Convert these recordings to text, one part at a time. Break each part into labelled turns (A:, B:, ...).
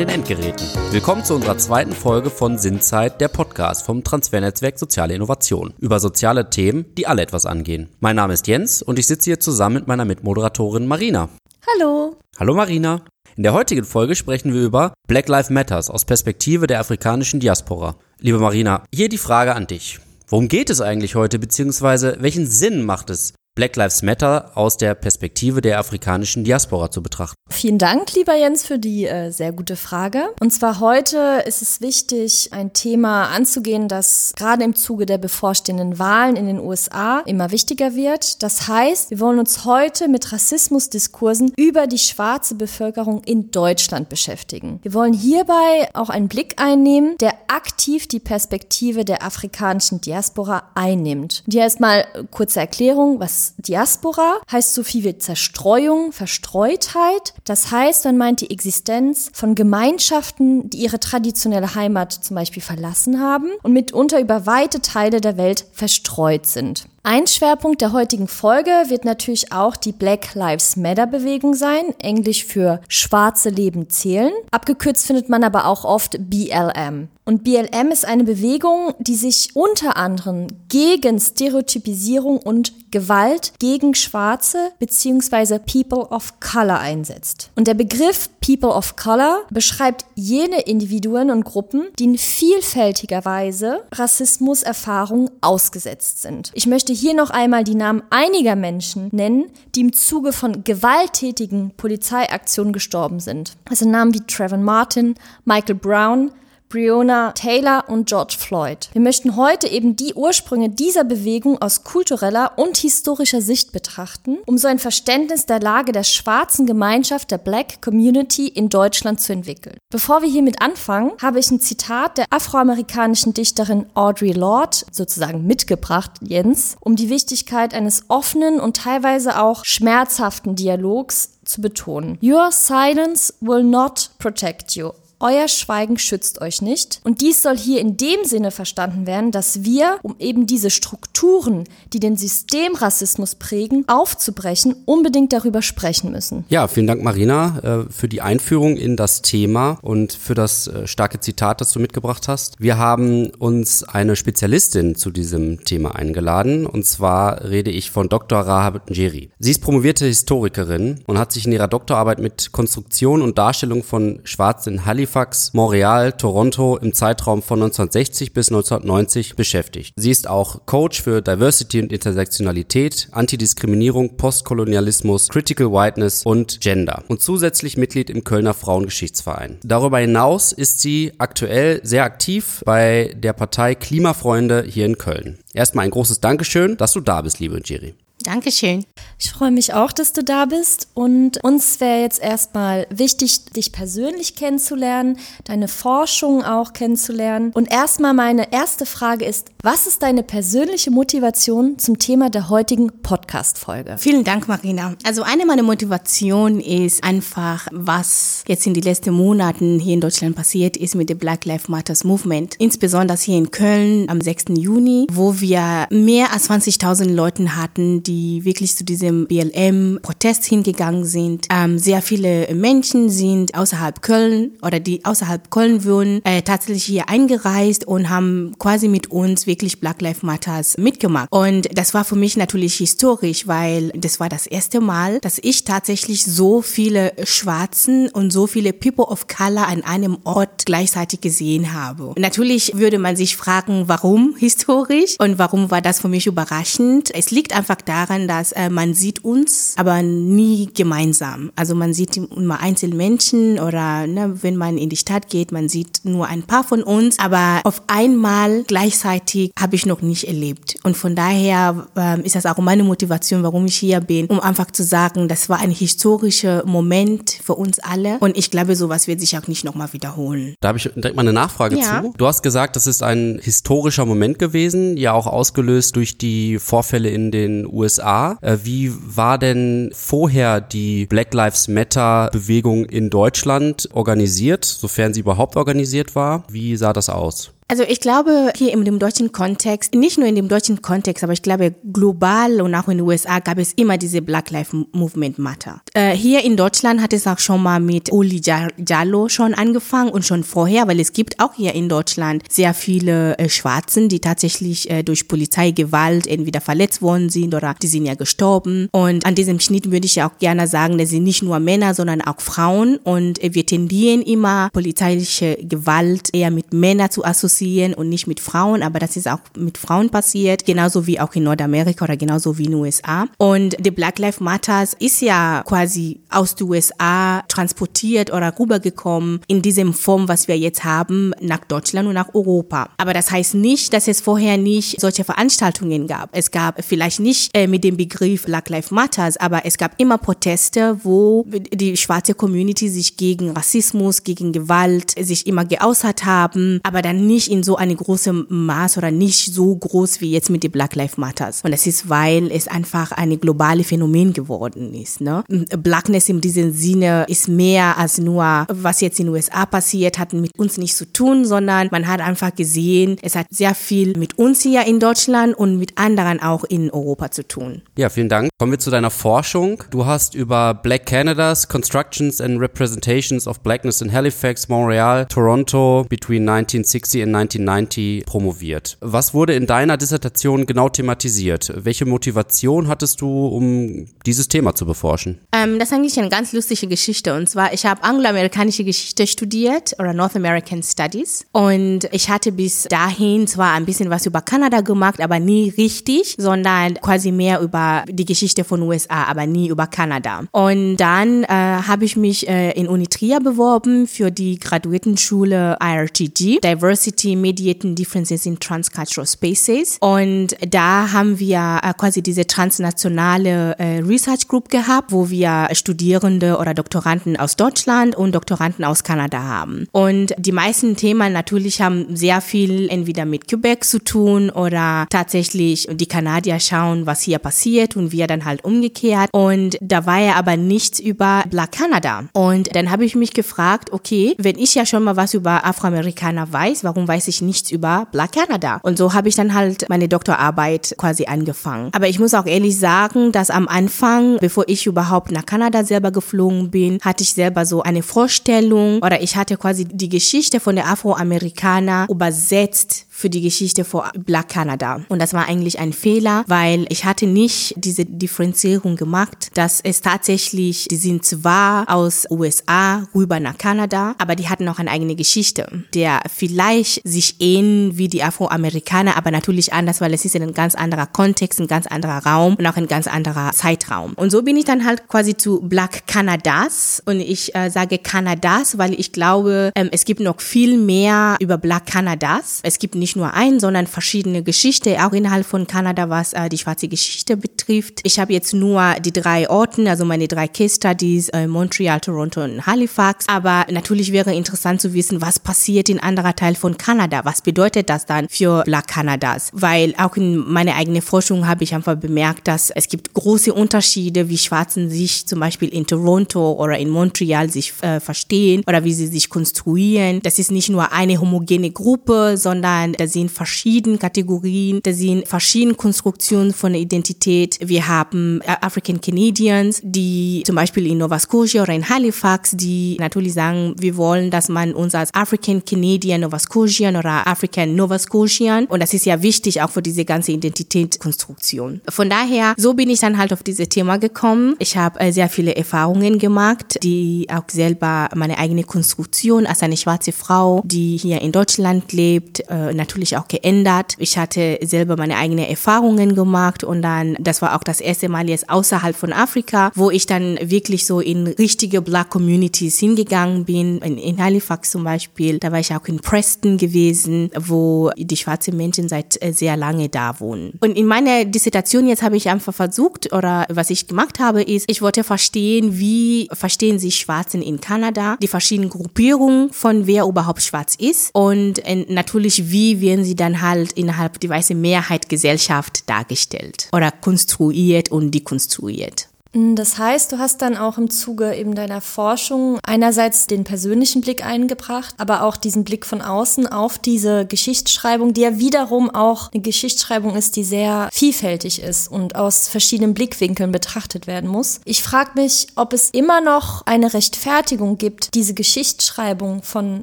A: den Endgeräten. Willkommen zu unserer zweiten Folge von Sinnzeit, der Podcast vom Transfernetzwerk Soziale Innovation. Über soziale Themen, die alle etwas angehen. Mein Name ist Jens und ich sitze hier zusammen mit meiner Mitmoderatorin Marina.
B: Hallo.
A: Hallo Marina. In der heutigen Folge sprechen wir über Black Lives Matters aus Perspektive der afrikanischen Diaspora. Liebe Marina, hier die Frage an dich. Worum geht es eigentlich heute, beziehungsweise welchen Sinn macht es, Black Lives Matter aus der Perspektive der afrikanischen Diaspora zu betrachten.
B: Vielen Dank, lieber Jens, für die äh, sehr gute Frage. Und zwar heute ist es wichtig, ein Thema anzugehen, das gerade im Zuge der bevorstehenden Wahlen in den USA immer wichtiger wird. Das heißt, wir wollen uns heute mit Rassismusdiskursen über die schwarze Bevölkerung in Deutschland beschäftigen. Wir wollen hierbei auch einen Blick einnehmen, der aktiv die Perspektive der afrikanischen Diaspora einnimmt. Und hier erstmal kurze Erklärung, was Diaspora heißt so viel wie Zerstreuung, Verstreutheit. Das heißt, man meint die Existenz von Gemeinschaften, die ihre traditionelle Heimat zum Beispiel verlassen haben und mitunter über weite Teile der Welt verstreut sind. Ein Schwerpunkt der heutigen Folge wird natürlich auch die Black Lives Matter Bewegung sein, englisch für schwarze Leben zählen. Abgekürzt findet man aber auch oft BLM. Und BLM ist eine Bewegung, die sich unter anderem gegen Stereotypisierung und Gewalt gegen Schwarze bzw. People of Color einsetzt. Und der Begriff People of Color beschreibt jene Individuen und Gruppen, die in vielfältiger Weise Rassismuserfahrungen ausgesetzt sind. Ich möchte hier noch einmal die Namen einiger Menschen nennen, die im Zuge von gewalttätigen Polizeiaktionen gestorben sind. Also Namen wie Trevor Martin, Michael Brown, Breonna Taylor und George Floyd. Wir möchten heute eben die Ursprünge dieser Bewegung aus kultureller und historischer Sicht betrachten, um so ein Verständnis der Lage der schwarzen Gemeinschaft der Black Community in Deutschland zu entwickeln. Bevor wir hiermit anfangen, habe ich ein Zitat der afroamerikanischen Dichterin Audre Lorde sozusagen mitgebracht, Jens, um die Wichtigkeit eines offenen und teilweise auch schmerzhaften Dialogs zu betonen. Your silence will not protect you. Euer Schweigen schützt euch nicht. Und dies soll hier in dem Sinne verstanden werden, dass wir, um eben diese Strukturen, die den Systemrassismus prägen, aufzubrechen, unbedingt darüber sprechen müssen.
A: Ja, vielen Dank, Marina, äh, für die Einführung in das Thema und für das äh, starke Zitat, das du mitgebracht hast. Wir haben uns eine Spezialistin zu diesem Thema eingeladen. Und zwar rede ich von Dr. Rahab Njeri. Sie ist promovierte Historikerin und hat sich in ihrer Doktorarbeit mit Konstruktion und Darstellung von Schwarzen in Halifax Halifax, Montreal, Toronto im Zeitraum von 1960 bis 1990 beschäftigt. Sie ist auch Coach für Diversity und Intersektionalität, Antidiskriminierung, Postkolonialismus, Critical Whiteness und Gender und zusätzlich Mitglied im Kölner Frauengeschichtsverein. Darüber hinaus ist sie aktuell sehr aktiv bei der Partei Klimafreunde hier in Köln. Erstmal ein großes Dankeschön, dass du da bist, liebe Jerry.
C: Dankeschön.
B: Ich freue mich auch, dass du da bist. Und uns wäre jetzt erstmal wichtig, dich persönlich kennenzulernen, deine Forschung auch kennenzulernen. Und erstmal meine erste Frage ist, was ist deine persönliche Motivation zum Thema der heutigen Podcast-Folge?
C: Vielen Dank, Marina. Also eine meiner Motivationen ist einfach, was jetzt in den letzten Monaten hier in Deutschland passiert ist mit dem Black Lives Matters Movement. Insbesondere hier in Köln am 6. Juni, wo wir mehr als 20.000 Leuten hatten, die wirklich zu diesem BLM-Protest hingegangen sind. Ähm, sehr viele Menschen sind außerhalb Köln oder die außerhalb Köln wohnen, äh, tatsächlich hier eingereist und haben quasi mit uns wirklich Black Lives Matters mitgemacht. Und das war für mich natürlich historisch, weil das war das erste Mal, dass ich tatsächlich so viele Schwarzen und so viele People of Color an einem Ort gleichzeitig gesehen habe. Natürlich würde man sich fragen, warum historisch und warum war das für mich überraschend. Es liegt einfach daran, dass äh, man sieht uns, aber nie gemeinsam. Also man sieht immer Einzelmenschen oder ne, wenn man in die Stadt geht, man sieht nur ein paar von uns, aber auf einmal gleichzeitig habe ich noch nicht erlebt. Und von daher äh, ist das auch meine Motivation, warum ich hier bin, um einfach zu sagen, das war ein historischer Moment für uns alle und ich glaube, sowas wird sich auch nicht nochmal wiederholen.
A: Da habe ich direkt mal eine Nachfrage ja. zu. Du hast gesagt, das ist ein historischer Moment gewesen, ja auch ausgelöst durch die Vorfälle in den USA. USA. Äh, wie war denn vorher die Black Lives Matter Bewegung in Deutschland organisiert, sofern sie überhaupt organisiert war? Wie sah das aus?
C: Also ich glaube, hier in dem deutschen Kontext, nicht nur in dem deutschen Kontext, aber ich glaube global und auch in den USA gab es immer diese Black Lives Movement Matter. Äh, hier in Deutschland hat es auch schon mal mit Uli Jallo schon angefangen und schon vorher, weil es gibt auch hier in Deutschland sehr viele äh, Schwarzen, die tatsächlich äh, durch Polizeigewalt entweder verletzt worden sind oder die sind ja gestorben. Und an diesem Schnitt würde ich ja auch gerne sagen, dass sind nicht nur Männer, sondern auch Frauen und wir tendieren immer polizeiliche Gewalt eher mit Männern zu assoziieren assoziieren und nicht mit Frauen, aber das ist auch mit Frauen passiert, genauso wie auch in Nordamerika oder genauso wie in den USA. Und die Black Lives Matters ist ja quasi aus den USA transportiert oder rübergekommen in diesem Form, was wir jetzt haben, nach Deutschland und nach Europa. Aber das heißt nicht, dass es vorher nicht solche Veranstaltungen gab. Es gab vielleicht nicht äh, mit dem Begriff Black Lives Matters, aber es gab immer Proteste, wo die schwarze Community sich gegen Rassismus, gegen Gewalt sich immer geäußert haben, aber dann nicht in so eine große Maß oder nicht so groß wie jetzt mit den Black Lives Matters. Und das ist, weil es einfach eine globale Phänomen geworden ist. Ne? Blackness in diesem Sinne ist mehr als nur, was jetzt in den USA passiert, hat mit uns nichts zu tun, sondern man hat einfach gesehen, es hat sehr viel mit uns hier in Deutschland und mit anderen auch in Europa zu tun.
A: Ja, vielen Dank. Kommen wir zu deiner Forschung. Du hast über Black Canadas, Constructions and Representations of Blackness in Halifax, Montreal, Toronto between 1960 and 1990 promoviert. Was wurde in deiner Dissertation genau thematisiert? Welche Motivation hattest du, um dieses Thema zu beforschen?
C: Ähm, das ist eigentlich eine ganz lustige Geschichte. Und zwar, ich habe angloamerikanische Geschichte studiert oder North American Studies. Und ich hatte bis dahin zwar ein bisschen was über Kanada gemacht, aber nie richtig, sondern quasi mehr über die Geschichte von USA, aber nie über Kanada. Und dann äh, habe ich mich äh, in Unitria beworben für die Graduiertenschule IRTG, Diversity Mediating Differences in Transcultural Spaces. Und da haben wir äh, quasi diese transnationale äh, Research Group gehabt, wo wir Studierende oder Doktoranden aus Deutschland und Doktoranden aus Kanada haben. Und die meisten Themen natürlich haben sehr viel entweder mit Quebec zu tun oder tatsächlich die Kanadier schauen, was hier passiert und wir dann halt umgekehrt. Und da war ja aber nichts über Black Canada. Und dann habe ich mich gefragt, okay, wenn ich ja schon mal was über Afroamerikaner weiß, warum weiß ich nichts über Black Canada. Und so habe ich dann halt meine Doktorarbeit quasi angefangen. Aber ich muss auch ehrlich sagen, dass am Anfang, bevor ich überhaupt nach Kanada selber geflogen bin, hatte ich selber so eine Vorstellung oder ich hatte quasi die Geschichte von der Afroamerikaner übersetzt für die Geschichte von Black Canada. Und das war eigentlich ein Fehler, weil ich hatte nicht diese Differenzierung gemacht, dass es tatsächlich, die sind zwar aus USA rüber nach Kanada, aber die hatten auch eine eigene Geschichte, der vielleicht sich ähneln wie die Afroamerikaner, aber natürlich anders, weil es ist ein ganz anderer Kontext, ein ganz anderer Raum und auch ein ganz anderer Zeitraum. Und so bin ich dann halt quasi zu Black Canadas und ich äh, sage Canadas, weil ich glaube, ähm, es gibt noch viel mehr über Black Canadas. Es gibt nicht nicht nur ein, sondern verschiedene Geschichten, auch innerhalb von Kanada, was äh, die schwarze Geschichte betrifft. Ich habe jetzt nur die drei Orten, also meine drei Case Studies, äh, Montreal, Toronto und Halifax. Aber natürlich wäre interessant zu wissen, was passiert in anderer Teil von Kanada. Was bedeutet das dann für Black Kanadas? Weil auch in meiner eigenen Forschung habe ich einfach bemerkt, dass es gibt große Unterschiede, wie Schwarzen sich zum Beispiel in Toronto oder in Montreal sich äh, verstehen oder wie sie sich konstruieren. Das ist nicht nur eine homogene Gruppe, sondern da sind verschiedene Kategorien, da sind verschiedene Konstruktionen von der Identität. Wir haben äh, African Canadians, die zum Beispiel in Nova Scotia oder in Halifax, die natürlich sagen, wir wollen, dass man uns als African Canadian Nova Scotian oder African Nova Scotian und das ist ja wichtig auch für diese ganze Identitätskonstruktion. Von daher, so bin ich dann halt auf dieses Thema gekommen. Ich habe äh, sehr viele Erfahrungen gemacht, die auch selber meine eigene Konstruktion als eine schwarze Frau, die hier in Deutschland lebt, äh, natürlich auch geändert. Ich hatte selber meine eigenen Erfahrungen gemacht und dann, das war auch das erste Mal jetzt außerhalb von Afrika, wo ich dann wirklich so in richtige Black Communities hingegangen bin. In, in Halifax zum Beispiel, da war ich auch in Preston gewesen, wo die schwarzen Menschen seit äh, sehr lange da wohnen. Und in meiner Dissertation jetzt habe ich einfach versucht oder was ich gemacht habe, ist, ich wollte verstehen, wie verstehen sich Schwarzen in Kanada, die verschiedenen Gruppierungen von wer überhaupt schwarz ist und äh, natürlich wie werden sie dann halt innerhalb der weißen Mehrheit Gesellschaft dargestellt oder konstruiert und dekonstruiert.
B: Mm, das heißt, du hast dann auch im Zuge eben deiner Forschung einerseits den persönlichen Blick eingebracht, aber auch diesen Blick von außen auf diese Geschichtsschreibung, die ja wiederum auch eine Geschichtsschreibung ist, die sehr vielfältig ist und aus verschiedenen Blickwinkeln betrachtet werden muss. Ich frage mich, ob es immer noch eine Rechtfertigung gibt, diese Geschichtsschreibung von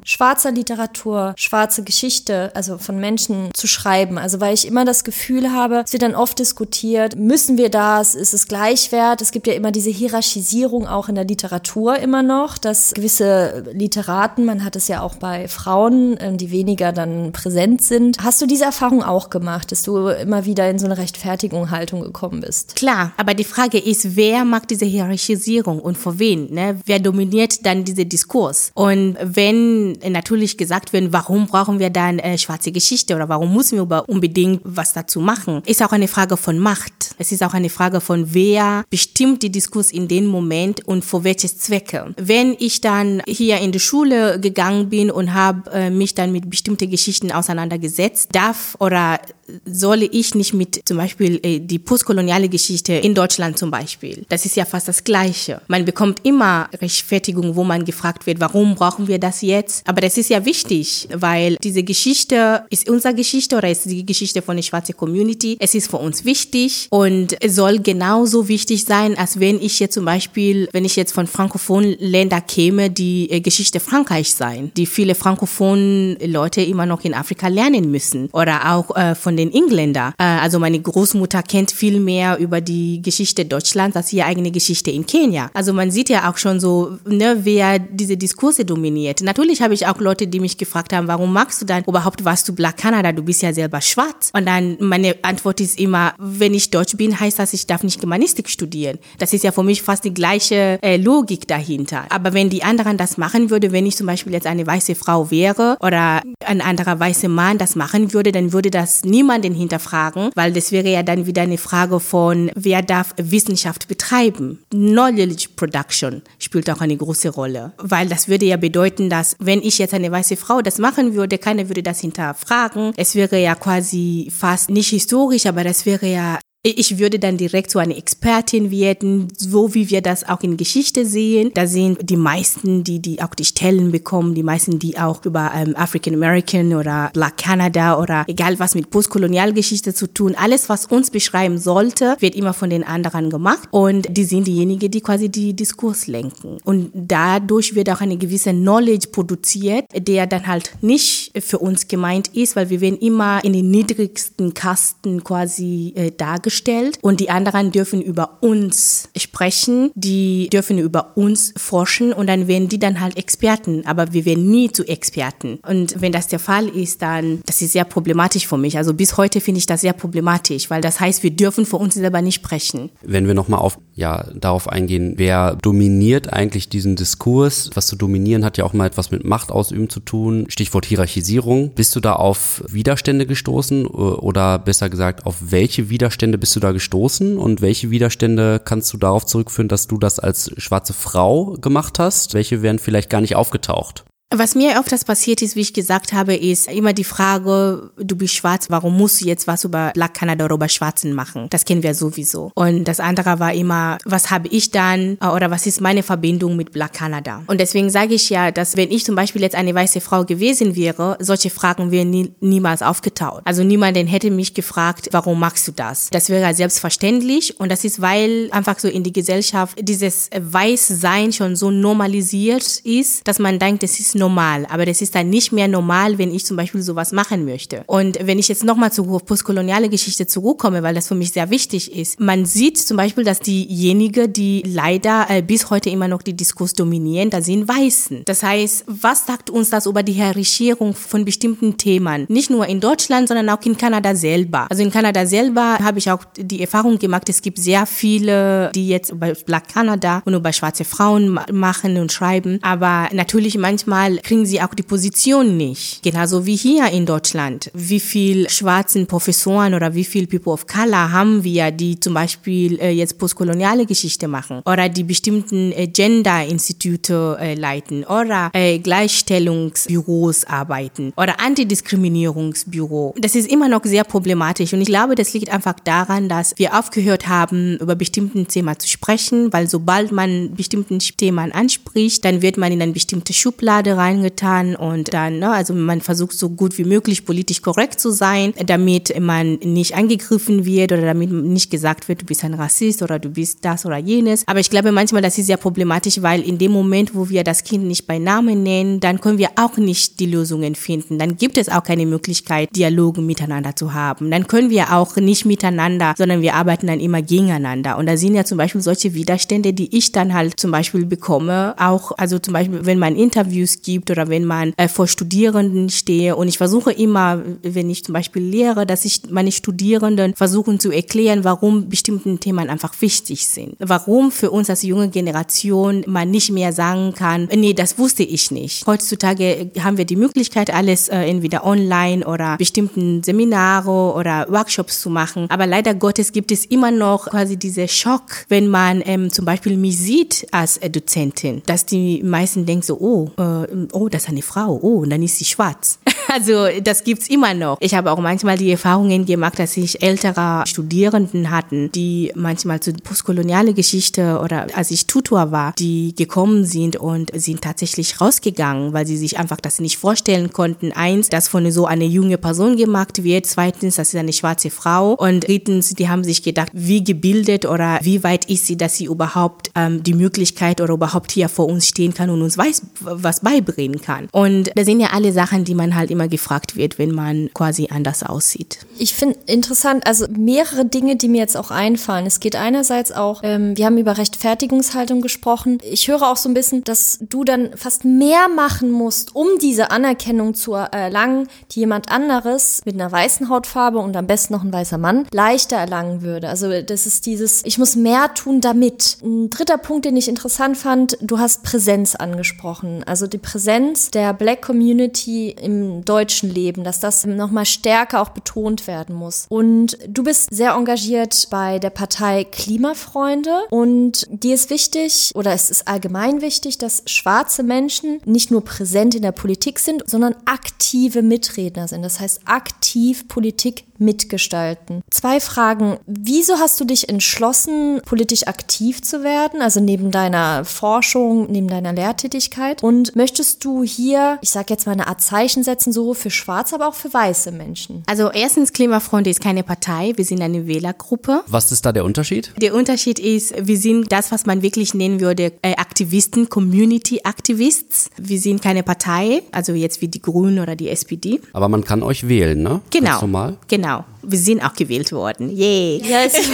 B: schwarzer Literatur, schwarze Geschichte, also von Menschen zu schreiben. Also weil ich immer das Gefühl habe, es wird dann oft diskutiert, müssen wir das, ist es gleichwert? Es gibt ja immer diese Hierarchisierung auch in der Literatur immer noch, dass gewisse Literaten, man hat es ja auch bei Frauen, ähm, die weniger dann präsent sind. Hast du diese Erfahrung auch gemacht, dass du immer wieder in so eine Rechtfertigung Haltung gekommen bist?
C: Klar, aber die Frage ist, wer macht diese Hierarchisierung und vor wen? Ne? Wer dominiert dann diesen Diskurs? Und wenn natürlich gesagt wird, warum brauchen wir dann äh, schwarze Geschichte oder warum müssen wir unbedingt was dazu machen, ist auch eine Frage von Macht. Es ist auch eine Frage von wer bestimmt die Diskurs in dem Moment und für welche Zwecke. Wenn ich dann hier in die Schule gegangen bin und habe äh, mich dann mit bestimmten Geschichten auseinandergesetzt, darf oder solle ich nicht mit zum Beispiel äh, die postkoloniale Geschichte in Deutschland zum Beispiel. Das ist ja fast das Gleiche. Man bekommt immer Rechtfertigung, wo man gefragt wird, warum brauchen wir das jetzt? Aber das ist ja wichtig, weil diese Geschichte ist unsere Geschichte oder ist die Geschichte von der schwarzen Community. Es ist für uns wichtig und es soll genauso wichtig sein, als wenn ich jetzt zum Beispiel, wenn ich jetzt von frankophonen Ländern käme, die äh, Geschichte Frankreich sein, die viele frankophonen Leute immer noch in Afrika lernen müssen oder auch äh, von den Engländern. Äh, also meine Großmutter kennt viel mehr über die Geschichte Deutschlands als ihre eigene Geschichte in Kenia. Also man sieht ja auch schon so, ne, wer diese Diskurse dominiert. Natürlich habe ich auch Leute, die mich gefragt haben, warum magst du dann überhaupt was du Black Canada? Du bist ja selber schwarz. Und dann meine Antwort ist immer, wenn ich Deutsch bin, heißt das, ich darf nicht Germanistik studieren. Das ist ja für mich fast die gleiche äh, Logik dahinter. Aber wenn die anderen das machen würde, wenn ich zum Beispiel jetzt eine weiße Frau wäre oder ein anderer weißer Mann das machen würde, dann würde das niemand niemanden hinterfragen, weil das wäre ja dann wieder eine Frage von, wer darf Wissenschaft betreiben. Knowledge Production spielt auch eine große Rolle, weil das würde ja bedeuten, dass wenn ich jetzt eine weiße Frau das machen würde, keiner würde das hinterfragen. Es wäre ja quasi fast nicht historisch, aber das wäre ja ich würde dann direkt zu einer Expertin werden, so wie wir das auch in Geschichte sehen. Da sind die meisten, die, die auch die Stellen bekommen, die meisten, die auch über ähm, African American oder Black Canada oder egal was mit Postkolonialgeschichte zu tun, alles, was uns beschreiben sollte, wird immer von den anderen gemacht. Und die sind diejenigen, die quasi die Diskurs lenken. Und dadurch wird auch eine gewisse Knowledge produziert, der dann halt nicht für uns gemeint ist, weil wir werden immer in den niedrigsten Kasten quasi äh, dargestellt dargestellt und die anderen dürfen über uns sprechen, die dürfen über uns forschen und dann werden die dann halt Experten, aber wir werden nie zu Experten. Und wenn das der Fall ist, dann, das ist sehr problematisch für mich. Also bis heute finde ich das sehr problematisch, weil das heißt, wir dürfen für uns selber nicht sprechen.
A: Wenn wir nochmal auf, ja, darauf eingehen, wer dominiert eigentlich diesen Diskurs? Was zu dominieren hat ja auch mal etwas mit Macht ausüben zu tun. Stichwort Hierarchisierung. Bist du da auf Widerstände gestoßen oder besser gesagt, auf welche Widerstände bist du da gestoßen und welche Widerstände kannst du darauf zurückführen, dass du das als schwarze Frau gemacht hast? Welche wären vielleicht gar nicht aufgetaucht?
C: Was mir öfters passiert ist, wie ich gesagt habe, ist immer die Frage, du bist schwarz, warum musst du jetzt was über Black Canada oder über Schwarzen machen? Das kennen wir sowieso. Und das andere war immer, was habe ich dann äh, oder was ist meine Verbindung mit Black Canada? Und deswegen sage ich ja, dass wenn ich zum Beispiel jetzt eine weiße Frau gewesen wäre, solche Fragen wären nie, niemals aufgetaucht. Also niemanden hätte mich gefragt, warum machst du das? Das wäre selbstverständlich und das ist, weil einfach so in die Gesellschaft dieses Weißsein schon so normalisiert ist, dass man denkt, es ist normal, aber das ist dann nicht mehr normal, wenn ich zum Beispiel sowas machen möchte. Und wenn ich jetzt nochmal zur postkoloniale Geschichte zurückkomme, weil das für mich sehr wichtig ist, man sieht zum Beispiel, dass diejenigen, die leider äh, bis heute immer noch die Diskurs dominieren, da sind Weißen. Das heißt, was sagt uns das über die Hierarchierung von bestimmten Themen? Nicht nur in Deutschland, sondern auch in Kanada selber. Also in Kanada selber habe ich auch die Erfahrung gemacht, es gibt sehr viele, die jetzt über Black Canada und über schwarze Frauen machen und schreiben, aber natürlich manchmal manchmal kriegen sie auch die Position nicht. Genauso wie hier in Deutschland. Wie viel schwarzen Professoren oder wie viel People of Color haben wir, die zum Beispiel äh, jetzt postkoloniale Geschichte machen oder die bestimmten äh, Gender-Institute äh, leiten oder äh, Gleichstellungsbüros arbeiten oder Antidiskriminierungsbüro. Das ist immer noch sehr problematisch und ich glaube, das liegt einfach daran, dass wir aufgehört haben, über bestimmten Thema zu sprechen, weil sobald man bestimmten Themen anspricht, dann wird man in eine bestimmte Schublade reingetan und dann, ne, also man versucht so gut wie möglich politisch korrekt zu sein, damit man nicht angegriffen wird oder damit nicht gesagt wird, du bist ein Rassist oder du bist das oder jenes. Aber ich glaube manchmal, das ist sehr problematisch, weil in dem Moment, wo wir das Kind nicht bei Namen nennen, dann können wir auch nicht die Lösungen finden. Dann gibt es auch keine Möglichkeit, Dialoge miteinander zu haben. Dann können wir auch nicht miteinander, sondern wir arbeiten dann immer gegeneinander. Und da sind ja zum Beispiel solche Widerstände, die ich dann halt zum Beispiel bekomme, auch, also zum Beispiel, wenn man Interviews gibt oder wenn man äh, vor Studierenden stehe und ich versuche immer, wenn ich zum Beispiel lehre, dass ich meine Studierenden versuchen zu erklären, warum bestimmte Themen einfach wichtig sind. Warum für uns als junge Generation man nicht mehr sagen kann, nee, das wusste ich nicht. Heutzutage haben wir die Möglichkeit, alles äh, entweder online oder bestimmten Seminare oder Workshops zu machen. Aber leider Gottes gibt es immer noch quasi diese Schock, wenn man ähm, zum Beispiel mich sieht als äh, Dozentin, dass die meisten denken so, oh, äh, oh, das ist eine Frau, oh, und dann ist sie schwarz. Also das gibt's immer noch. Ich habe auch manchmal die Erfahrungen gemacht, dass ich ältere Studierenden hatten, die manchmal zu postkoloniale Geschichte oder als ich Tutor war, die gekommen sind und sind tatsächlich rausgegangen, weil sie sich einfach das nicht vorstellen konnten. Eins, dass von so eine junge Person gemacht wird. Zweitens, das ist eine schwarze Frau. Und drittens, die haben sich gedacht, wie gebildet oder wie weit ist sie, dass sie überhaupt ähm, die Möglichkeit oder überhaupt hier vor uns stehen kann und uns weiß, was beibringen kann. Und das sind ja alle Sachen, die man halt immer gefragt wird, wenn man quasi anders aussieht.
B: Ich finde interessant, also mehrere Dinge, die mir jetzt auch einfallen. Es geht einerseits auch, ähm, wir haben über Rechtfertigungshaltung gesprochen. Ich höre auch so ein bisschen, dass du dann fast mehr machen musst, um diese Anerkennung zu erlangen, die jemand anderes mit einer weißen Hautfarbe und am besten noch ein weißer Mann leichter erlangen würde. Also das ist dieses, ich muss mehr tun damit. Ein dritter Punkt, den ich interessant fand, du hast Präsenz angesprochen. Also die Präsenz der Black Community im deutschen Leben, dass das nochmal stärker auch betont werden muss. Und du bist sehr engagiert bei der Partei Klimafreunde und dir ist wichtig oder es ist allgemein wichtig, dass schwarze Menschen nicht nur präsent in der Politik sind, sondern aktive Mitredner sind. Das heißt, aktiv Politik mitgestalten. Zwei Fragen. Wieso hast du dich entschlossen, politisch aktiv zu werden? Also neben deiner Forschung, neben deiner Lehrtätigkeit? Und möchtest du hier, ich sage jetzt mal eine Art Zeichen setzen, so für schwarze, aber auch für weiße Menschen?
C: Also erstens, Klimafreunde ist keine Partei, wir sind eine Wählergruppe.
A: Was ist da der Unterschied?
C: Der Unterschied ist, wir sind das, was man wirklich nennen würde, äh, Aktivisten, Community Activists. Wir sind keine Partei, also jetzt wie die Grünen oder die SPD.
A: Aber man kann euch wählen, ne?
C: Genau.
A: Ganz normal.
C: Genau. now. Wir sind auch gewählt worden. Yay.
B: Ja, es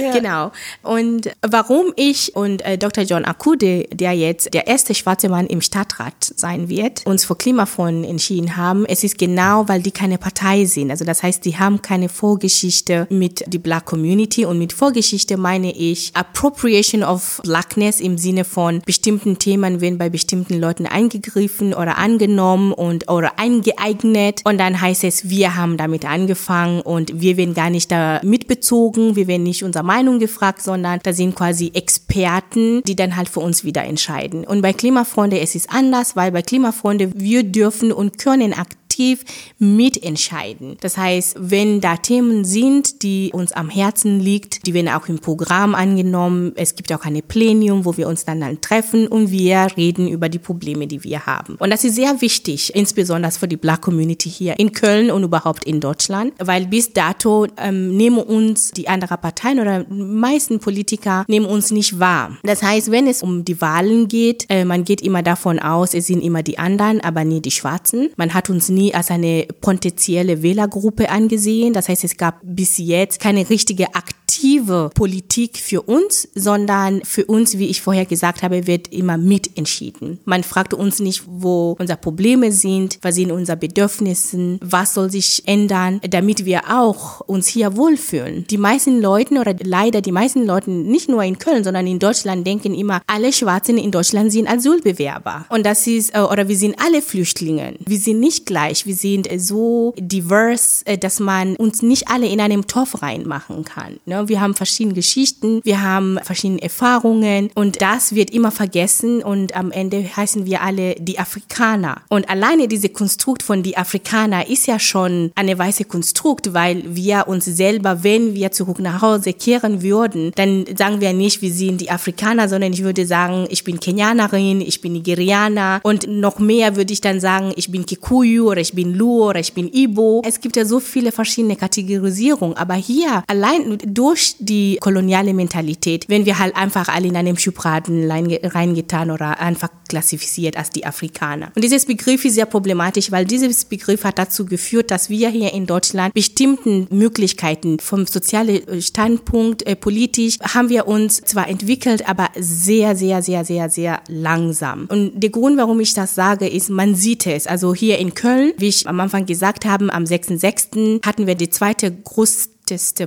C: ja. Genau. Und warum ich und äh, Dr. John Akude, der jetzt der erste schwarze Mann im Stadtrat sein wird, uns für Klimafonds entschieden haben, es ist genau, weil die keine Partei sind. Also das heißt, die haben keine Vorgeschichte mit die Black Community und mit Vorgeschichte meine ich Appropriation of Blackness im Sinne von bestimmten Themen werden bei bestimmten Leuten eingegriffen oder angenommen und oder eingeeignet und dann heißt es, wir haben damit angefangen und wir werden gar nicht da mitbezogen, wir werden nicht unsere Meinung gefragt, sondern da sind quasi Experten, die dann halt für uns wieder entscheiden. Und bei Klimafreunde es ist anders, weil bei Klimafreunde wir dürfen und können aktiv aktiv mitentscheiden. Das heißt, wenn da Themen sind, die uns am Herzen liegt, die werden auch im Programm angenommen. Es gibt auch eine Plenum, wo wir uns dann, dann treffen und wir reden über die Probleme, die wir haben. Und das ist sehr wichtig, insbesondere für die Black Community hier in Köln und überhaupt in Deutschland, weil bis dato ähm, nehmen uns die anderen Parteien oder meisten Politiker nehmen uns nicht wahr. Das heißt, wenn es um die Wahlen geht, äh, man geht immer davon aus, es sind immer die anderen, aber nie die Schwarzen. Man hat uns nie nie als eine potenzielle Wählergruppe angesehen. Das heißt, es gab bis jetzt keine richtige aktive Politik für uns, sondern für uns, wie ich vorher gesagt habe, wird immer mitentschieden. Man fragt uns nicht, wo unsere Probleme sind, was sind unsere Bedürfnisse, was soll sich ändern, damit wir auch uns hier wohlfühlen. Die meisten Leute oder leider die meisten Leute, nicht nur in Köln, sondern in Deutschland denken immer, alle Schwarzen in Deutschland sind Asylbewerber. Und das ist, äh, oder wir sind alle Flüchtlinge. Wir sind nicht gleich. Wir sind so divers, äh, dass man uns nicht alle in einem Topf reinmachen kann. Ne? Wir haben verschiedene Geschichten, wir haben verschiedene Erfahrungen und das wird immer vergessen und am Ende heißen wir alle die Afrikaner. Und alleine diese Konstrukt von die Afrikaner ist ja schon eine weiße Konstrukt, weil wir uns selber, wenn wir zurück nach Hause kehren würden, dann sagen wir nicht, wir sind die Afrikaner, sondern ich würde sagen, ich bin Kenianerin, ich bin Nigerianer und noch mehr würde ich dann sagen, ich bin Kikuyu oder ich bin Luo oder ich bin Ibo. Es gibt ja so viele verschiedene Kategorisierungen, aber hier allein durch die koloniale Mentalität, wenn wir halt einfach alle in einem Schubladen reingetan oder einfach klassifiziert als die Afrikaner. Und dieses Begriff ist sehr problematisch, weil dieses Begriff hat dazu geführt, dass wir hier in Deutschland bestimmten Möglichkeiten vom sozialen Standpunkt, äh, politisch, haben wir uns zwar entwickelt, aber sehr, sehr, sehr, sehr, sehr langsam. Und der Grund, warum ich das sage, ist, man sieht es. Also hier in Köln, wie ich am Anfang gesagt habe, am 6.6. hatten wir die zweite große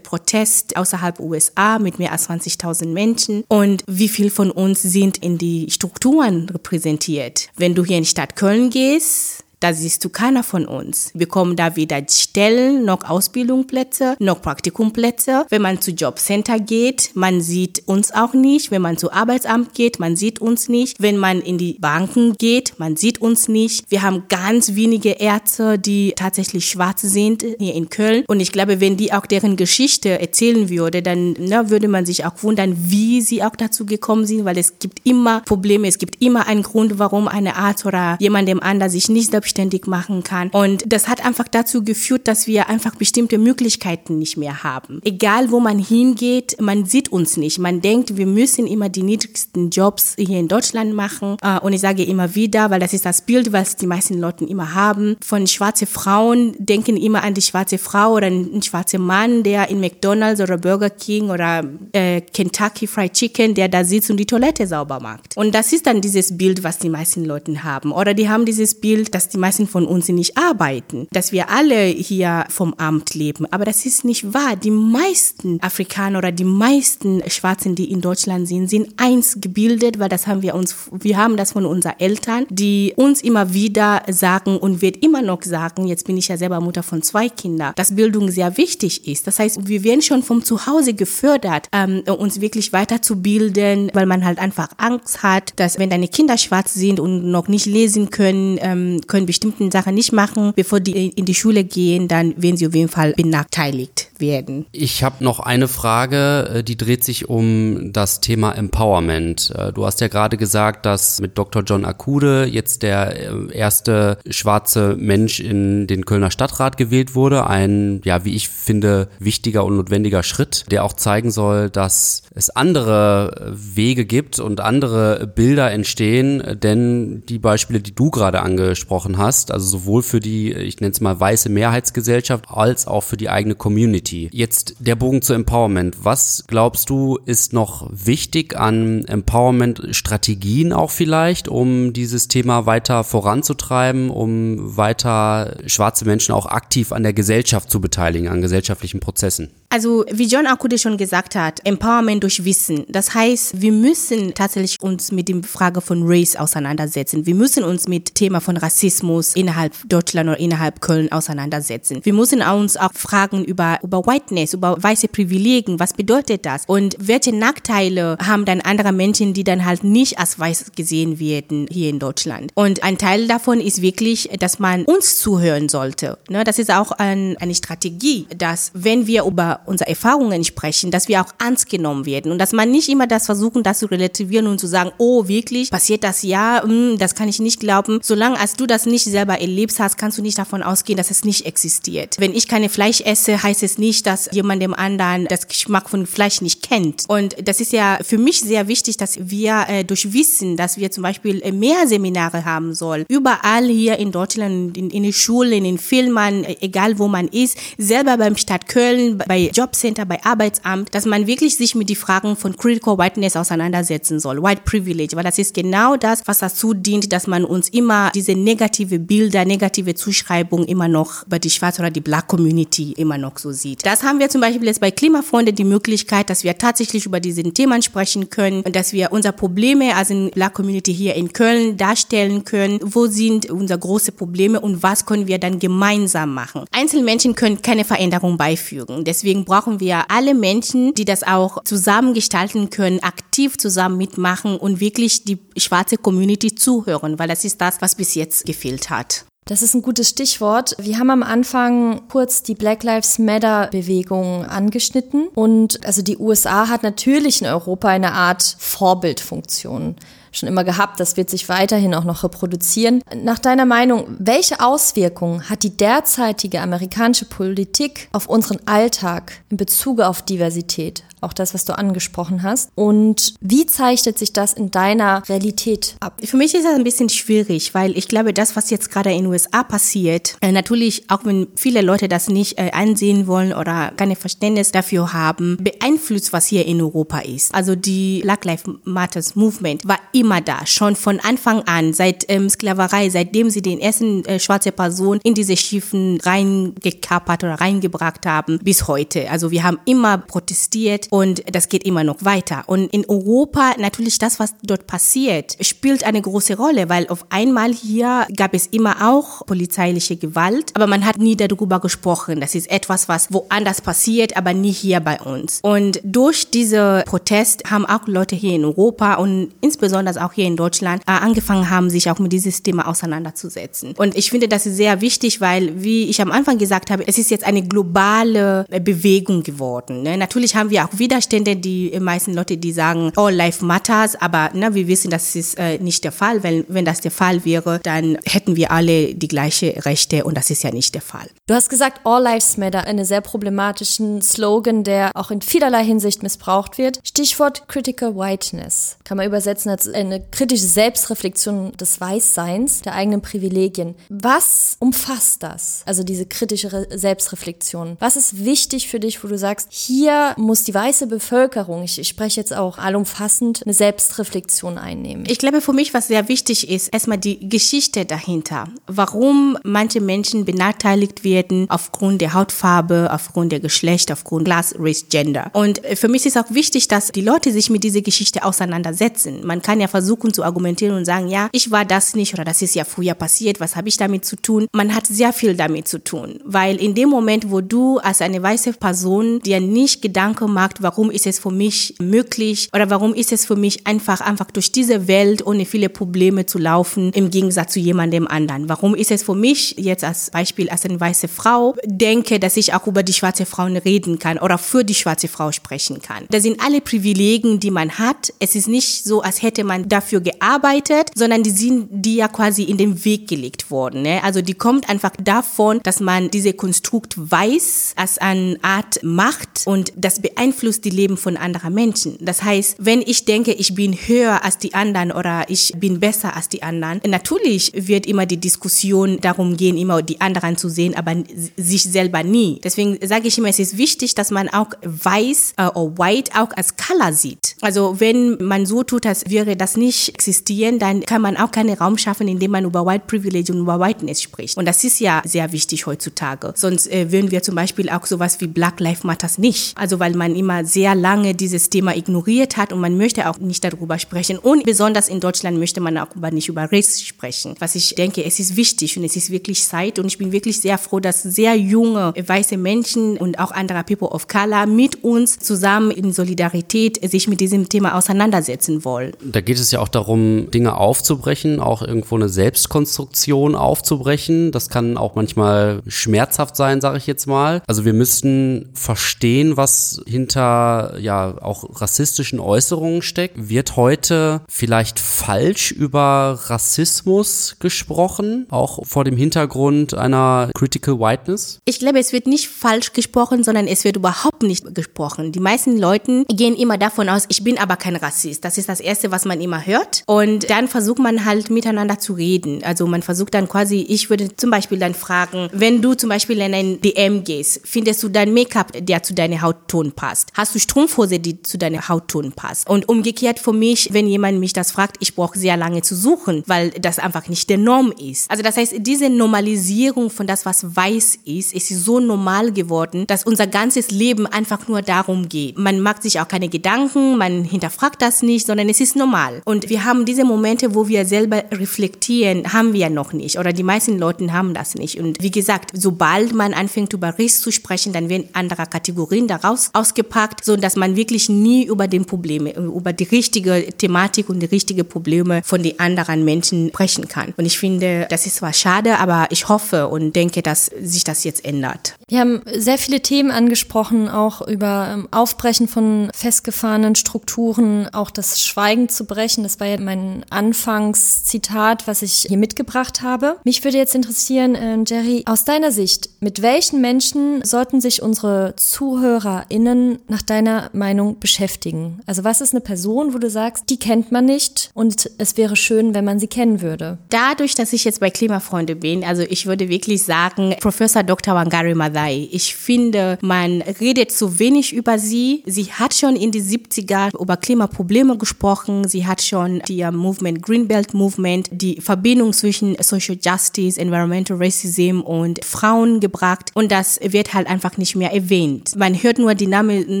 C: Protest außerhalb USA mit mehr als 20.000 Menschen und wie viel von uns sind in die Strukturen repräsentiert. Wenn du hier in die Stadt Köln gehst, da siehst du keiner von uns. Wir bekommen da weder Stellen, noch Ausbildungsplätze, noch Praktikumplätze. Wenn man zu Jobcenter geht, man sieht uns auch nicht. Wenn man zu Arbeitsamt geht, man sieht uns nicht. Wenn man in die Banken geht, man sieht uns nicht. Wir haben ganz wenige Ärzte, die tatsächlich schwarz sind hier in Köln. Und ich glaube, wenn die auch deren Geschichte erzählen würde, dann na, würde man sich auch wundern, wie sie auch dazu gekommen sind, weil es gibt immer Probleme, es gibt immer einen Grund, warum eine Arzt oder jemandem anders sich nicht selbst selbstständig machen kann. Und das hat einfach dazu geführt, dass wir einfach bestimmte Möglichkeiten nicht mehr haben. Egal wo man hingeht, man sieht uns nicht. Man denkt, wir müssen immer die niedrigsten Jobs hier in Deutschland machen. Äh, und ich sage immer wieder, weil das ist das Bild, was die meisten Leute immer haben. Von schwarze Frauen denken immer an die schwarze Frau oder einen schwarzen Mann, der in McDonald's oder Burger King oder äh, Kentucky Fried Chicken, der da sitzt und die Toilette sauber macht. Und das ist dann dieses Bild, was die meisten Leute haben. Oder die haben dieses Bild, dass die meisten von uns nicht arbeiten, dass wir alle hier vom Amt leben. Aber das ist nicht wahr. Die meisten Afrikaner oder die meisten Schwarzen, die in Deutschland sind, sind eins gebildet, weil das haben wir uns, wir haben das von unseren Eltern, die uns immer wieder sagen und wird immer noch sagen, jetzt bin ich ja selber Mutter von zwei Kindern, dass Bildung sehr wichtig ist. Das heißt, wir werden schon vom Zuhause gefördert, ähm, uns wirklich weiterzubilden, weil man halt einfach Angst hat, dass wenn deine Kinder schwarz sind und noch nicht lesen können, ähm, können bestimmten Sachen nicht machen, bevor die in die Schule gehen, dann werden sie auf jeden Fall benachteiligt werden.
A: Ich habe noch eine Frage, äh, die dreht sich um das Thema Empowerment. Äh, du hast ja gerade gesagt, dass mit Dr. John Akude jetzt der äh, erste schwarze Mensch in den Kölner Stadtrat gewählt wurde. Ein, ja, wie ich finde, wichtiger und notwendiger Schritt, der auch zeigen soll, dass es andere Wege gibt und andere Bilder entstehen, denn die Beispiele, die du gerade angesprochen hast, hast, also sowohl für die, ich nenne es mal weiße Mehrheitsgesellschaft, als auch für die eigene Community. Jetzt der Bogen zu Empowerment. Was glaubst du, ist noch wichtig an Empowerment-Strategien auch vielleicht, um dieses Thema weiter voranzutreiben, um weiter schwarze Menschen auch aktiv an der Gesellschaft zu beteiligen, an gesellschaftlichen Prozessen?
C: Also wie John Akude schon gesagt hat, Empowerment durch Wissen. Das heißt, wir müssen tatsächlich uns mit der Frage von Race auseinandersetzen. Wir müssen uns mit Thema von Rassismus innerhalb Deutschland oder innerhalb Köln auseinandersetzen. Wir müssen uns auch fragen über, über Whiteness, über weiße Privilegien. Was bedeutet das? Und welche Nachteile haben dann andere Menschen, die dann halt nicht als weiß gesehen werden hier in Deutschland? Und ein Teil davon ist wirklich, dass man uns zuhören sollte. Ne, das ist auch ein, eine Strategie, dass wenn wir über unsere Erfahrungen sprechen, dass wir auch ernst genommen werden und dass man nicht immer das versuchen, das zu relativieren und zu sagen, oh, wirklich, passiert das ja, hm, das kann ich nicht glauben. Solange als du das nicht selber erlebt hast, kannst du nicht davon ausgehen, dass es nicht existiert. Wenn ich keine Fleisch esse, heißt es nicht, dass jemand dem anderen das Geschmack von Fleisch nicht kennt. Und das ist ja für mich sehr wichtig, dass wir äh, durch Wissen, dass wir zum Beispiel äh, mehr Seminare haben sollen. Überall hier in Deutschland, in, in den Schulen, in den Filmen, äh, egal wo man ist, selber beim Stadt Köln, bei Jobcenter, bei Arbeitsamt, dass man wirklich sich mit die Fragen von Critical Whiteness auseinandersetzen soll, White Privilege, weil das ist genau das, was dazu dient, dass man uns immer diese negative Bilder, negative Zuschreibung immer noch über die Schwarze oder die Black Community immer noch so sieht. Das haben wir zum Beispiel jetzt bei Klimafreunde die Möglichkeit, dass wir tatsächlich über diese Themen sprechen können und dass wir unsere Probleme als in Black Community hier in Köln darstellen können. Wo sind unsere großen Probleme und was können wir dann gemeinsam machen? Einzelmenschen können keine Veränderung beifügen. Deswegen brauchen wir alle Menschen, die das auch zusammen gestalten können, aktiv zusammen mitmachen und wirklich die schwarze Community zuhören, weil das ist das, was bis jetzt gefehlt hat.
B: Das ist ein gutes Stichwort. Wir haben am Anfang kurz die Black Lives Matter Bewegung angeschnitten und also die USA hat natürlich in Europa eine Art Vorbildfunktion schon immer gehabt. Das wird sich weiterhin auch noch reproduzieren. Nach deiner Meinung, welche Auswirkungen hat die derzeitige amerikanische Politik auf unseren Alltag in Bezug auf Diversität? auch das, was du angesprochen hast. Und wie zeichnet sich das in deiner Realität ab?
C: Für mich ist das ein bisschen schwierig, weil ich glaube, das, was jetzt gerade in den USA passiert, äh, natürlich, auch wenn viele Leute das nicht äh, einsehen wollen oder keine Verständnis dafür haben, beeinflusst, was hier in Europa ist. Also die Black Lives Matters Movement war immer da, schon von Anfang an, seit ähm, Sklaverei, seitdem sie den ersten äh, schwarze Person in diese Schiffen reingekapert oder reingebracht haben, bis heute. Also wir haben immer protestiert und das geht immer noch weiter. Und in Europa natürlich das, was dort passiert, spielt eine große Rolle, weil auf einmal hier gab es immer auch polizeiliche Gewalt, aber man hat nie darüber gesprochen. Das ist etwas, was woanders passiert, aber nie hier bei uns. Und durch diese Protest haben auch Leute hier in Europa und insbesondere auch hier in Deutschland äh, angefangen haben, sich auch mit dieses Thema auseinanderzusetzen. Und ich finde, das ist sehr wichtig, weil, wie ich am Anfang gesagt habe, es ist jetzt eine globale Bewegung geworden. Ne? Natürlich haben wir auch Widerstände, die meisten Leute, die sagen, all life matters, aber na, wir wissen, das ist äh, nicht der Fall. Weil, wenn das der Fall wäre, dann hätten wir alle die gleiche Rechte und das ist ja nicht der Fall.
B: Du hast gesagt, all lives matter, einen sehr problematischen Slogan, der auch in vielerlei Hinsicht missbraucht wird. Stichwort Critical Whiteness kann man übersetzen als eine kritische Selbstreflexion des Weißseins, der eigenen Privilegien. Was umfasst das? Also diese kritische Selbstreflexion. Was ist wichtig für dich, wo du sagst, hier muss die weiße Bevölkerung, ich, ich spreche jetzt auch allumfassend, eine Selbstreflexion einnehmen?
C: Ich glaube, für mich, was sehr wichtig ist, erstmal die Geschichte dahinter. Warum manche Menschen benachteiligt werden aufgrund der Hautfarbe, aufgrund der Geschlecht, aufgrund Class, Race, Gender. Und für mich ist auch wichtig, dass die Leute sich mit dieser Geschichte auseinandersetzen. Man kann ja versuchen zu argumentieren und sagen, ja, ich war das nicht oder das ist ja früher passiert, was habe ich damit zu tun? Man hat sehr viel damit zu tun, weil in dem Moment, wo du als eine weiße Person dir nicht Gedanken machst, warum ist es für mich möglich oder warum ist es für mich einfach, einfach durch diese Welt ohne viele Probleme zu laufen im Gegensatz zu jemandem anderen. Warum ist es für mich jetzt als Beispiel als eine weiße Frau denke, dass ich auch über die schwarze Frauen reden kann oder für die schwarze Frau sprechen kann. Das sind alle Privilegien, die man hat. Es ist nicht so, als hätte man dafür gearbeitet, sondern die sind die ja quasi in den Weg gelegt worden. Ne? Also die kommt einfach davon, dass man diese Konstrukt weiß als eine Art Macht und das beeinflusst die Leben von anderen Menschen. Das heißt, wenn ich denke, ich bin höher als die anderen oder ich bin besser als die anderen, natürlich wird immer die Diskussion darum gehen, immer die anderen zu sehen, aber sich selber nie. Deswegen sage ich immer, es ist wichtig, dass man auch weiß äh, oder white auch als Color sieht. Also wenn man so tut, als wäre das nicht existieren, dann kann man auch keinen Raum schaffen, indem man über White Privilege und über Whiteness spricht. Und das ist ja sehr wichtig heutzutage. Sonst äh, würden wir zum Beispiel auch sowas wie Black Lives Matters nicht. Also weil man immer sehr lange dieses Thema ignoriert hat und man möchte auch nicht darüber sprechen. Und besonders in Deutschland möchte man auch nicht über Race sprechen. Was ich denke, es ist wichtig und es ist wirklich Zeit und ich bin wirklich sehr froh, dass sehr junge weiße Menschen und auch andere People of Color mit uns zusammen in Solidarität sich mit diesem Thema auseinandersetzen wollen.
A: Da geht es ja auch darum, Dinge aufzubrechen, auch irgendwo eine Selbstkonstruktion aufzubrechen. Das kann auch manchmal schmerzhaft sein, sage ich jetzt mal. Also wir müssten verstehen, was hinter ja auch rassistischen Äußerungen steckt. Wird heute vielleicht falsch über Rassismus gesprochen, auch vor dem Hintergrund einer Critical Whiteness?
C: Ich glaube, es wird nicht falsch gesprochen, sondern es wird überhaupt nicht gesprochen. Die meisten Leute gehen immer davon aus, ich bin aber kein Rassist. Das ist das Erste, was man immer hört. Und dann versucht man halt miteinander zu reden. Also man versucht dann quasi, ich würde zum Beispiel dann fragen, wenn du zum Beispiel in ein DM gehst, findest du dein Make-up, der zu deiner Hautton passt? Hast du Strumpfhose, die zu deiner Hautton passt? Und umgekehrt für mich, wenn jemand mich das fragt, ich brauche sehr lange zu suchen, weil das einfach nicht der Norm ist. Also das heißt, diese Normalisierung von das, was weiß ist, ist so normal geworden, dass unser ganzes Leben einfach nur darum geht. Man macht sich auch keine Gedanken, man hinterfragt das nicht, sondern es ist normal. Und wir haben diese Momente, wo wir selber reflektieren, haben wir noch nicht. Oder die meisten Leute haben das nicht. Und wie gesagt, sobald man anfängt, über Riss zu sprechen, dann werden andere Kategorien daraus ausgepackt, so dass man wirklich nie über den Probleme, über die richtige Thematik und die richtige Probleme von den anderen Menschen sprechen kann. Und ich finde, das ist zwar schade, aber ich hoffe und denke, dass sich das jetzt ändert.
B: Wir haben sehr viele Themen angesprochen, auch über ähm, Aufbrechen von festgefahrenen Strukturen, auch das Schweigen zu brechen. Das war ja mein Anfangszitat, was ich hier mitgebracht habe. Mich würde jetzt interessieren, äh, Jerry, aus deiner Sicht, mit welchen Menschen sollten sich unsere ZuhörerInnen nach deiner Meinung beschäftigen? Also was ist eine Person, wo du sagst, die kennt man nicht und es wäre schön, wenn man sie kennen würde?
C: Dadurch, dass ich jetzt bei Klimafreunde bin, also ich würde wirklich sagen, Professor Dr. Wangari Maathai, ich finde, man redet zu wenig über sie. Sie hat schon in die 70er über Klimaprobleme gesprochen. Sie hat schon die Movement, Greenbelt Movement, die Verbindung zwischen Social Justice, Environmental Racism und Frauen gebracht. Und das wird halt einfach nicht mehr erwähnt. Man hört nur die Namen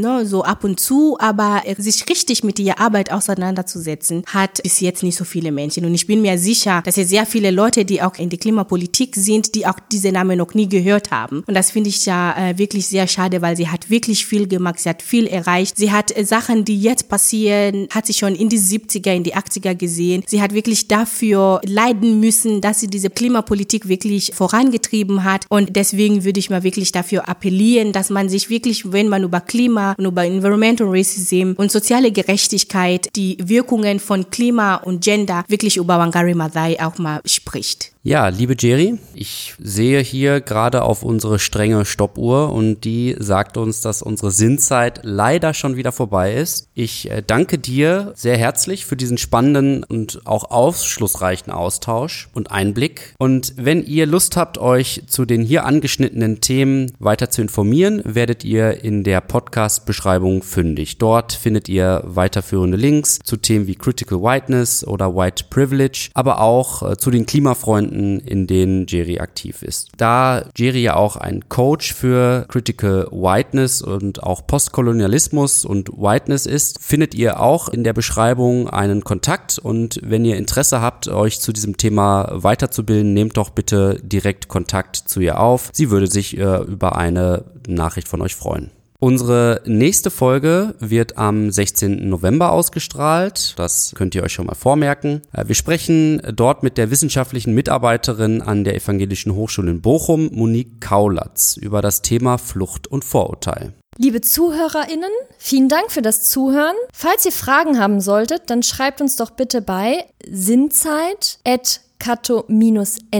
C: ne, so ab und zu, aber sich richtig mit ihrer Arbeit auseinanderzusetzen, hat bis jetzt nicht so viele Menschen. Und ich bin mir sicher, dass es sehr viele Leute, die auch in der Klimapolitik sind, die auch diese Namen noch nie gehört haben. Und das finde ich ja äh, wirklich sehr schade, weil sie hat wirklich viel gemacht, sie hat viel erreicht. Sie hat äh, Sachen, die jetzt passieren, hat sie schon in die 70er, in die 80er gesehen. Sie hat wirklich dafür leiden müssen, dass sie diese Klimapolitik wirklich vorangetrieben hat. Und deswegen würde ich mal wirklich dafür appellieren, dass man sich wirklich, wenn man über Klima und über Environmental Racism und soziale Gerechtigkeit, die Wirkungen von Klima und Gender wirklich über Wangari Maathai auch mal spricht.
A: Ja, liebe Jerry, ich sehe hier gerade auf unsere strenge Stoppuhr und die sagt uns, dass unsere Sinnzeit leider schon wieder vorbei ist. Ich äh, danke dir sehr herzlich für diesen spannenden und auch aufschlussreichen Austausch und Einblick. Und wenn ihr Lust habt, euch zu den hier angeschnittenen Themen weiter zu informieren, werdet ihr in der Podcast-Beschreibung fündig. Dort findet ihr weiterführende Links zu Themen wie Critical Whiteness oder White Privilege, aber auch äh, zu den Klimafreunden Fronten, in denen Jerry aktiv ist. Da Jerry ja auch ein Coach für Critical Whiteness und auch Postkolonialismus und Whiteness ist, findet ihr auch in der Beschreibung einen Kontakt und wenn ihr Interesse habt, euch zu diesem Thema weiterzubilden, nehmt doch bitte direkt Kontakt zu ihr auf. Sie würde sich äh, über eine Nachricht von euch freuen. Unsere nächste Folge wird am 16. November ausgestrahlt. Das könnt ihr euch schon mal vormerken. Äh, wir sprechen dort mit der wissenschaftlichen Mitarbeiterin an der Evangelischen Hochschule in Bochum, Monique Kaulatz, über das Thema Flucht und Vorurteil.
B: Liebe ZuhörerInnen, vielen Dank für das Zuhören. Falls ihr Fragen haben solltet, dann schreibt uns doch bitte bei sinnzeit@ kato-nrw.de.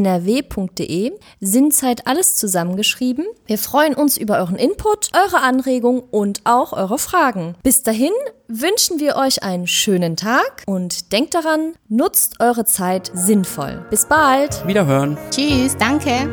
B: Sinnzeit alles zusammengeschrieben. Wir freuen uns über euren Input, eure Anregungen und auch eure Fragen. Bis dahin wünschen wir euch einen schönen Tag und denkt daran, nutzt eure Zeit sinnvoll. Bis bald.
A: Wiederhören.
C: Tschüss, danke.